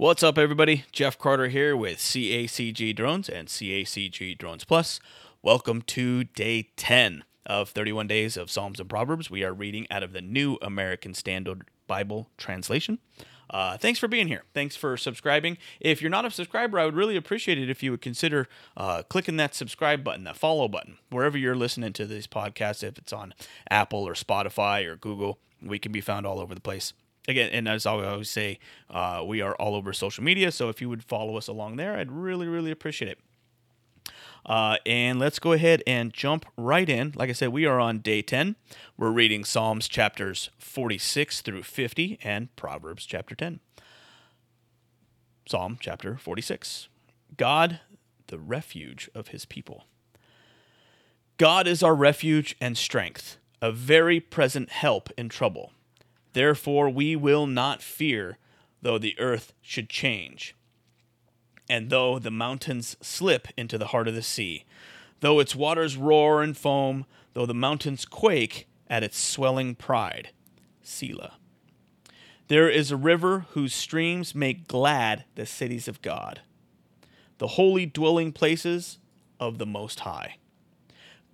What's up, everybody? Jeff Carter here with CACG Drones and CACG Drones Plus. Welcome to day 10 of 31 Days of Psalms and Proverbs. We are reading out of the New American Standard Bible Translation. Uh, thanks for being here. Thanks for subscribing. If you're not a subscriber, I would really appreciate it if you would consider uh, clicking that subscribe button, that follow button, wherever you're listening to these podcasts, if it's on Apple or Spotify or Google. We can be found all over the place again, and as I always say, uh, we are all over social media. So if you would follow us along there, I'd really, really appreciate it. Uh, and let's go ahead and jump right in. Like I said, we are on day 10. We're reading Psalms chapters 46 through 50 and Proverbs chapter 10. Psalm chapter 46 God, the refuge of his people. God is our refuge and strength, a very present help in trouble. Therefore, we will not fear, though the earth should change, and though the mountains slip into the heart of the sea, though its waters roar and foam, though the mountains quake at its swelling pride. Selah. There is a river whose streams make glad the cities of God, the holy dwelling places of the Most High.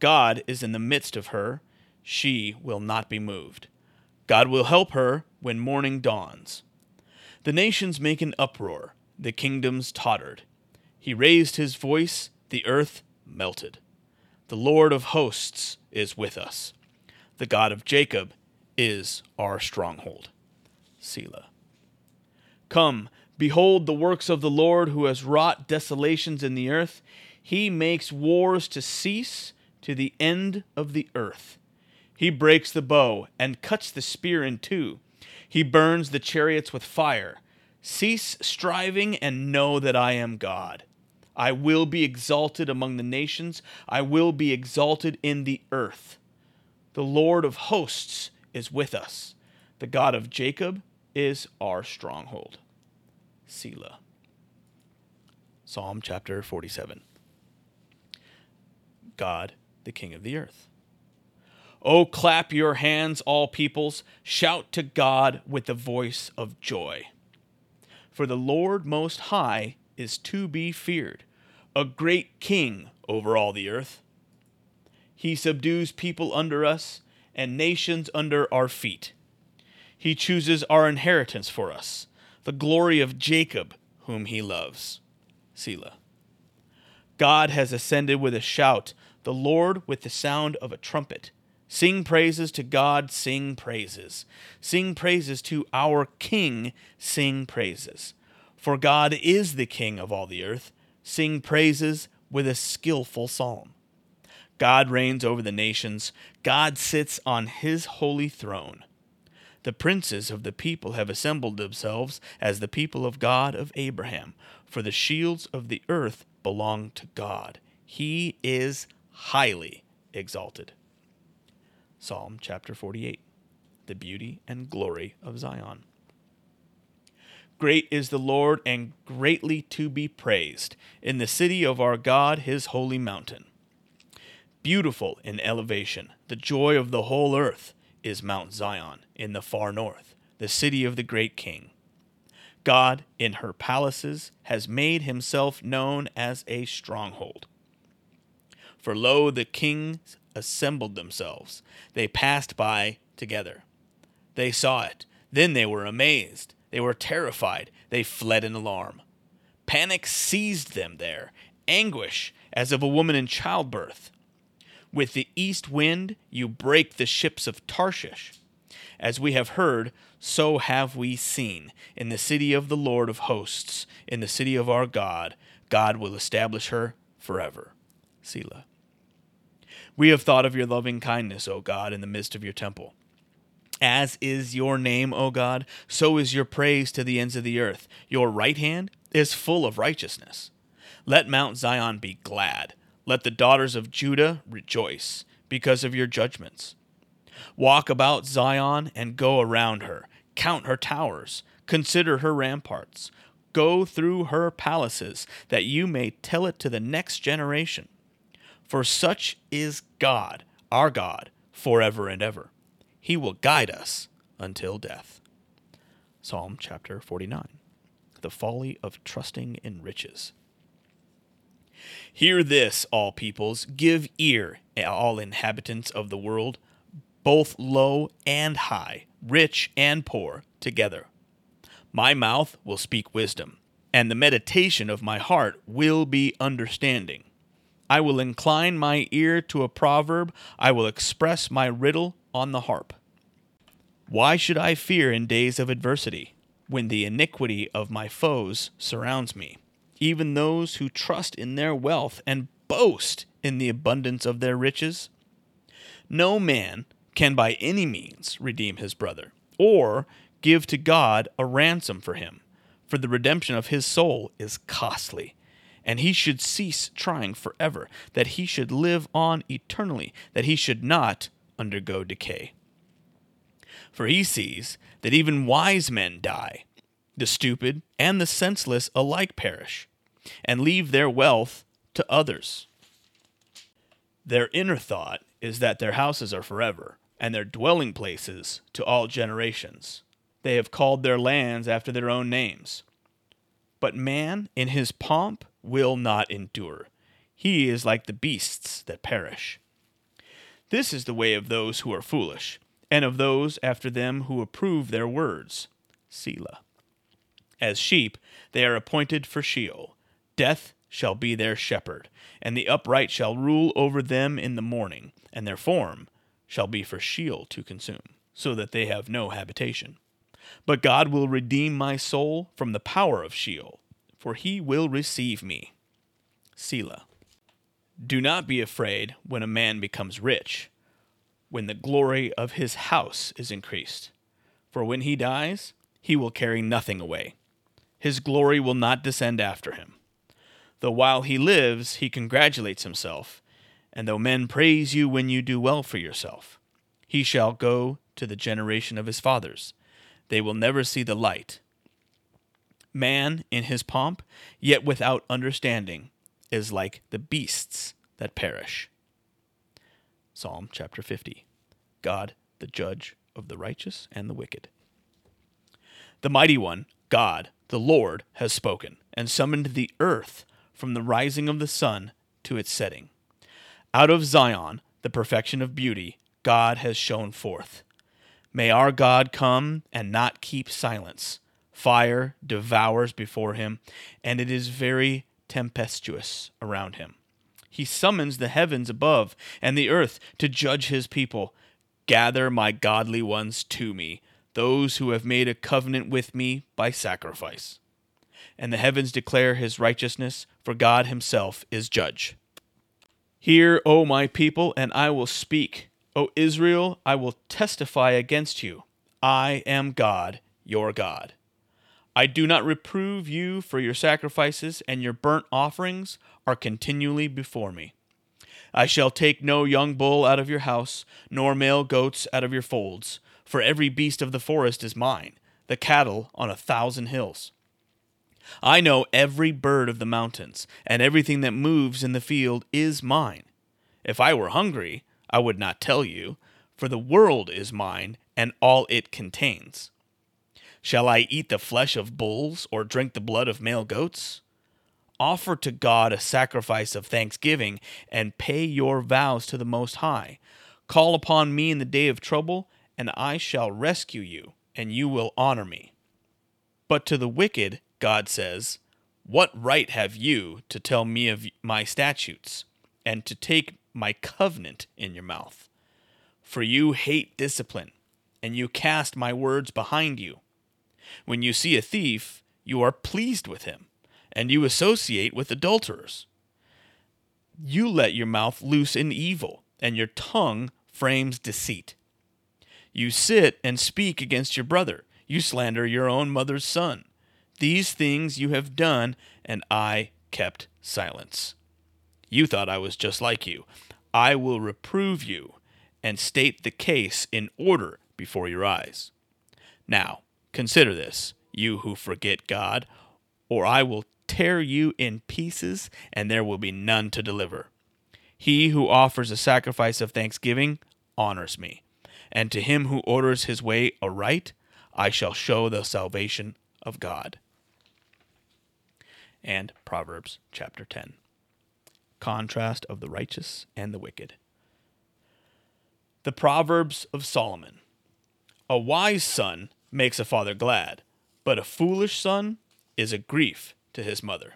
God is in the midst of her, she will not be moved. God will help her when morning dawns. The nations make an uproar, the kingdoms tottered. He raised his voice, the earth melted. The Lord of hosts is with us. The God of Jacob is our stronghold. Selah. Come, behold the works of the Lord who has wrought desolations in the earth. He makes wars to cease to the end of the earth. He breaks the bow and cuts the spear in two. He burns the chariots with fire. Cease striving and know that I am God. I will be exalted among the nations. I will be exalted in the earth. The Lord of hosts is with us. The God of Jacob is our stronghold. Selah. Psalm chapter 47. God, the King of the earth. Oh, clap your hands, all peoples. Shout to God with the voice of joy. For the Lord Most High is to be feared, a great king over all the earth. He subdues people under us and nations under our feet. He chooses our inheritance for us, the glory of Jacob, whom he loves. Selah. God has ascended with a shout, the Lord with the sound of a trumpet. Sing praises to God, sing praises. Sing praises to our King, sing praises. For God is the King of all the earth. Sing praises with a skillful psalm. God reigns over the nations. God sits on his holy throne. The princes of the people have assembled themselves as the people of God of Abraham, for the shields of the earth belong to God. He is highly exalted. Psalm chapter 48 The beauty and glory of Zion. Great is the Lord and greatly to be praised in the city of our God, his holy mountain. Beautiful in elevation, the joy of the whole earth is Mount Zion in the far north, the city of the great king. God in her palaces has made himself known as a stronghold. For lo, the kings assembled themselves. They passed by together. They saw it. Then they were amazed. They were terrified. They fled in alarm. Panic seized them there, anguish as of a woman in childbirth. With the east wind you break the ships of Tarshish. As we have heard, so have we seen. In the city of the Lord of hosts, in the city of our God, God will establish her forever. Selah. We have thought of your loving kindness, O God, in the midst of your temple. As is your name, O God, so is your praise to the ends of the earth. Your right hand is full of righteousness. Let Mount Zion be glad. Let the daughters of Judah rejoice because of your judgments. Walk about Zion and go around her. Count her towers. Consider her ramparts. Go through her palaces, that you may tell it to the next generation. For such is God, our God, forever and ever. He will guide us until death. Psalm chapter 49. the folly of trusting in riches. Hear this, all peoples, give ear, all inhabitants of the world, both low and high, rich and poor, together. My mouth will speak wisdom, and the meditation of my heart will be understanding. I will incline my ear to a proverb, I will express my riddle on the harp. Why should I fear in days of adversity, when the iniquity of my foes surrounds me, even those who trust in their wealth and boast in the abundance of their riches? No man can by any means redeem his brother, or give to God a ransom for him, for the redemption of his soul is costly. And he should cease trying forever, that he should live on eternally, that he should not undergo decay. For he sees that even wise men die, the stupid and the senseless alike perish, and leave their wealth to others. Their inner thought is that their houses are forever, and their dwelling places to all generations. They have called their lands after their own names. But man, in his pomp, will not endure. He is like the beasts that perish. This is the way of those who are foolish, and of those after them who approve their words. Selah. As sheep, they are appointed for Sheol. Death shall be their shepherd, and the upright shall rule over them in the morning, and their form shall be for Sheol to consume, so that they have no habitation. But God will redeem my soul from the power of Sheol, for he will receive me. Selah. Do not be afraid when a man becomes rich, when the glory of his house is increased. For when he dies, he will carry nothing away. His glory will not descend after him. Though while he lives, he congratulates himself, and though men praise you when you do well for yourself, he shall go to the generation of his fathers. They will never see the light. Man in his pomp, yet without understanding, is like the beasts that perish. Psalm chapter 50 God, the judge of the righteous and the wicked. The mighty one, God, the Lord, has spoken, and summoned the earth from the rising of the sun to its setting. Out of Zion, the perfection of beauty, God has shone forth. May our God come and not keep silence. Fire devours before him, and it is very tempestuous around him. He summons the heavens above and the earth to judge his people. Gather my godly ones to me, those who have made a covenant with me by sacrifice. And the heavens declare his righteousness, for God himself is judge. Hear, O my people, and I will speak. O Israel, I will testify against you. I am God, your God. I do not reprove you for your sacrifices, and your burnt offerings are continually before me. I shall take no young bull out of your house, nor male goats out of your folds, for every beast of the forest is mine, the cattle on a thousand hills. I know every bird of the mountains, and everything that moves in the field is mine. If I were hungry, I would not tell you, for the world is mine and all it contains. Shall I eat the flesh of bulls or drink the blood of male goats? Offer to God a sacrifice of thanksgiving and pay your vows to the Most High. Call upon me in the day of trouble, and I shall rescue you, and you will honor me. But to the wicked, God says, What right have you to tell me of my statutes, and to take my covenant in your mouth? For you hate discipline, and you cast my words behind you. When you see a thief, you are pleased with him, and you associate with adulterers. You let your mouth loose in evil, and your tongue frames deceit. You sit and speak against your brother. You slander your own mother's son. These things you have done, and I kept silence. You thought I was just like you. I will reprove you and state the case in order before your eyes. Now, consider this, you who forget God, or I will tear you in pieces, and there will be none to deliver. He who offers a sacrifice of thanksgiving honors me, and to him who orders his way aright, I shall show the salvation of God. and Proverbs chapter 10. Contrast of the righteous and the wicked. The Proverbs of Solomon. A wise son makes a father glad, but a foolish son is a grief to his mother.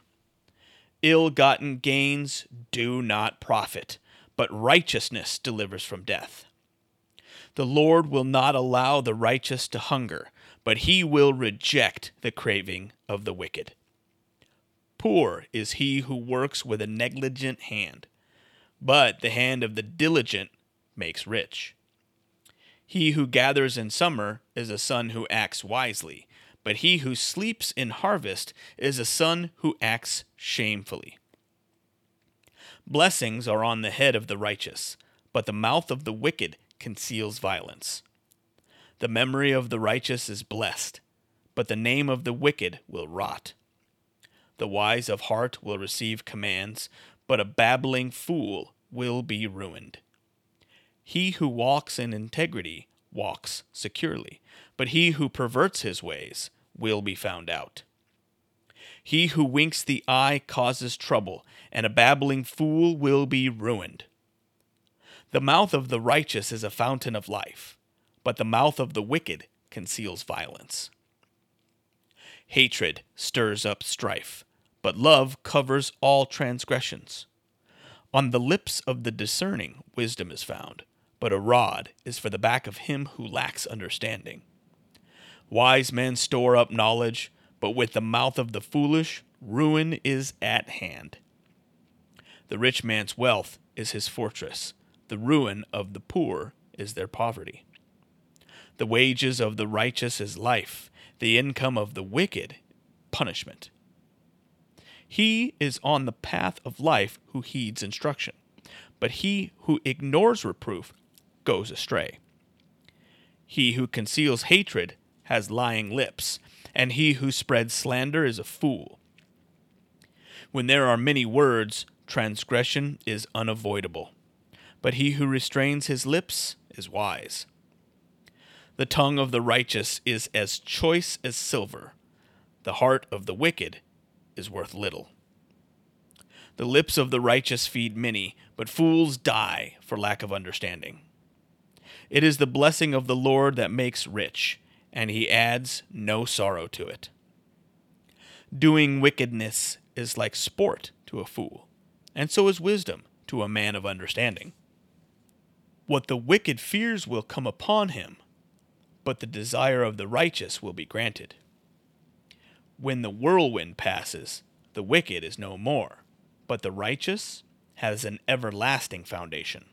Ill gotten gains do not profit, but righteousness delivers from death. The Lord will not allow the righteous to hunger, but he will reject the craving of the wicked. Poor is he who works with a negligent hand, but the hand of the diligent makes rich. He who gathers in summer is a son who acts wisely, but he who sleeps in harvest is a son who acts shamefully. Blessings are on the head of the righteous, but the mouth of the wicked conceals violence. The memory of the righteous is blessed, but the name of the wicked will rot. The wise of heart will receive commands, but a babbling fool will be ruined. He who walks in integrity walks securely, but he who perverts his ways will be found out. He who winks the eye causes trouble, and a babbling fool will be ruined. The mouth of the righteous is a fountain of life, but the mouth of the wicked conceals violence. Hatred stirs up strife, but love covers all transgressions. On the lips of the discerning wisdom is found, but a rod is for the back of him who lacks understanding. Wise men store up knowledge, but with the mouth of the foolish, ruin is at hand. The rich man's wealth is his fortress, the ruin of the poor is their poverty. The wages of the righteous is life, the income of the wicked, punishment. He is on the path of life who heeds instruction, but he who ignores reproof goes astray. He who conceals hatred has lying lips, and he who spreads slander is a fool. When there are many words, transgression is unavoidable, but he who restrains his lips is wise. The tongue of the righteous is as choice as silver, the heart of the wicked is worth little. The lips of the righteous feed many, but fools die for lack of understanding. It is the blessing of the Lord that makes rich, and he adds no sorrow to it. Doing wickedness is like sport to a fool, and so is wisdom to a man of understanding. What the wicked fears will come upon him, but the desire of the righteous will be granted. When the whirlwind passes, the wicked is no more, but the righteous has an everlasting foundation.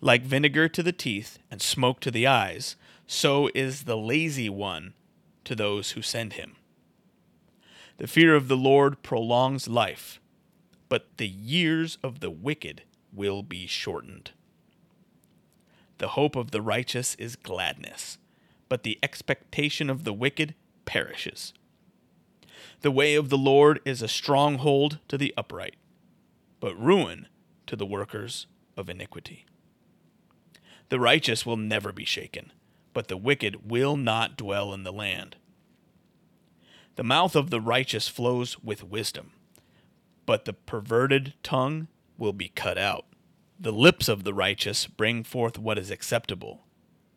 Like vinegar to the teeth and smoke to the eyes, so is the lazy one to those who send him. The fear of the Lord prolongs life, but the years of the wicked will be shortened. The hope of the righteous is gladness, but the expectation of the wicked perishes. The way of the Lord is a stronghold to the upright, but ruin to the workers of iniquity. The righteous will never be shaken, but the wicked will not dwell in the land. The mouth of the righteous flows with wisdom, but the perverted tongue will be cut out. The lips of the righteous bring forth what is acceptable,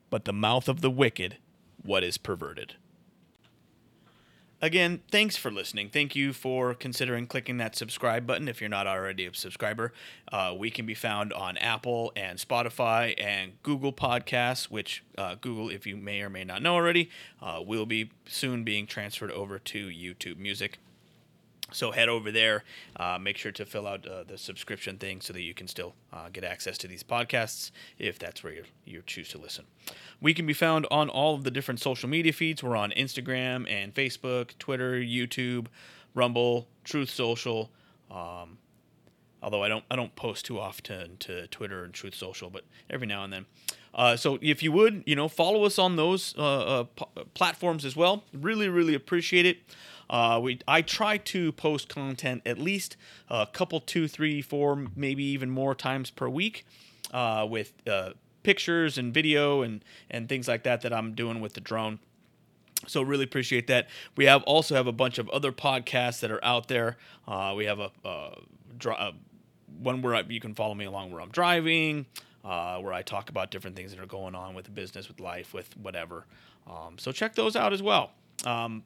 but the mouth of the wicked what is perverted. Again, thanks for listening. Thank you for considering clicking that subscribe button if you're not already a subscriber. Uh, we can be found on Apple and Spotify and Google Podcasts, which uh, Google, if you may or may not know already, uh, will be soon being transferred over to YouTube Music. So head over there. Uh, make sure to fill out uh, the subscription thing so that you can still uh, get access to these podcasts if that's where you choose to listen. We can be found on all of the different social media feeds. We're on Instagram and Facebook, Twitter, YouTube, Rumble, Truth Social. Um, although I don't I don't post too often to Twitter and Truth Social, but every now and then. Uh, so if you would, you know, follow us on those uh, uh, p- platforms as well. Really, really appreciate it. Uh, we I try to post content at least a couple, two, three, four, maybe even more times per week, uh, with uh, pictures and video and and things like that that I'm doing with the drone. So really appreciate that. We have also have a bunch of other podcasts that are out there. Uh, we have a, dri- uh, one where I, you can follow me along where I'm driving, uh, where I talk about different things that are going on with the business, with life, with whatever. Um, so check those out as well. Um,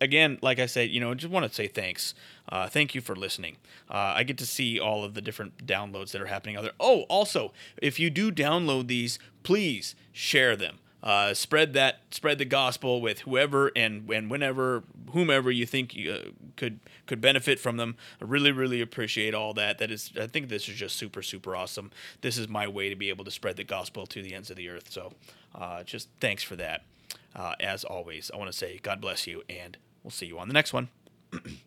again, like I said, you know, I just want to say thanks. Uh, thank you for listening. Uh, I get to see all of the different downloads that are happening out there. Oh, also, if you do download these, please share them. Uh, spread that, spread the gospel with whoever and and whenever, whomever you think you, uh, could could benefit from them. I really, really appreciate all that. That is, I think this is just super, super awesome. This is my way to be able to spread the gospel to the ends of the earth. So, uh, just thanks for that. Uh, as always, I want to say God bless you, and we'll see you on the next one.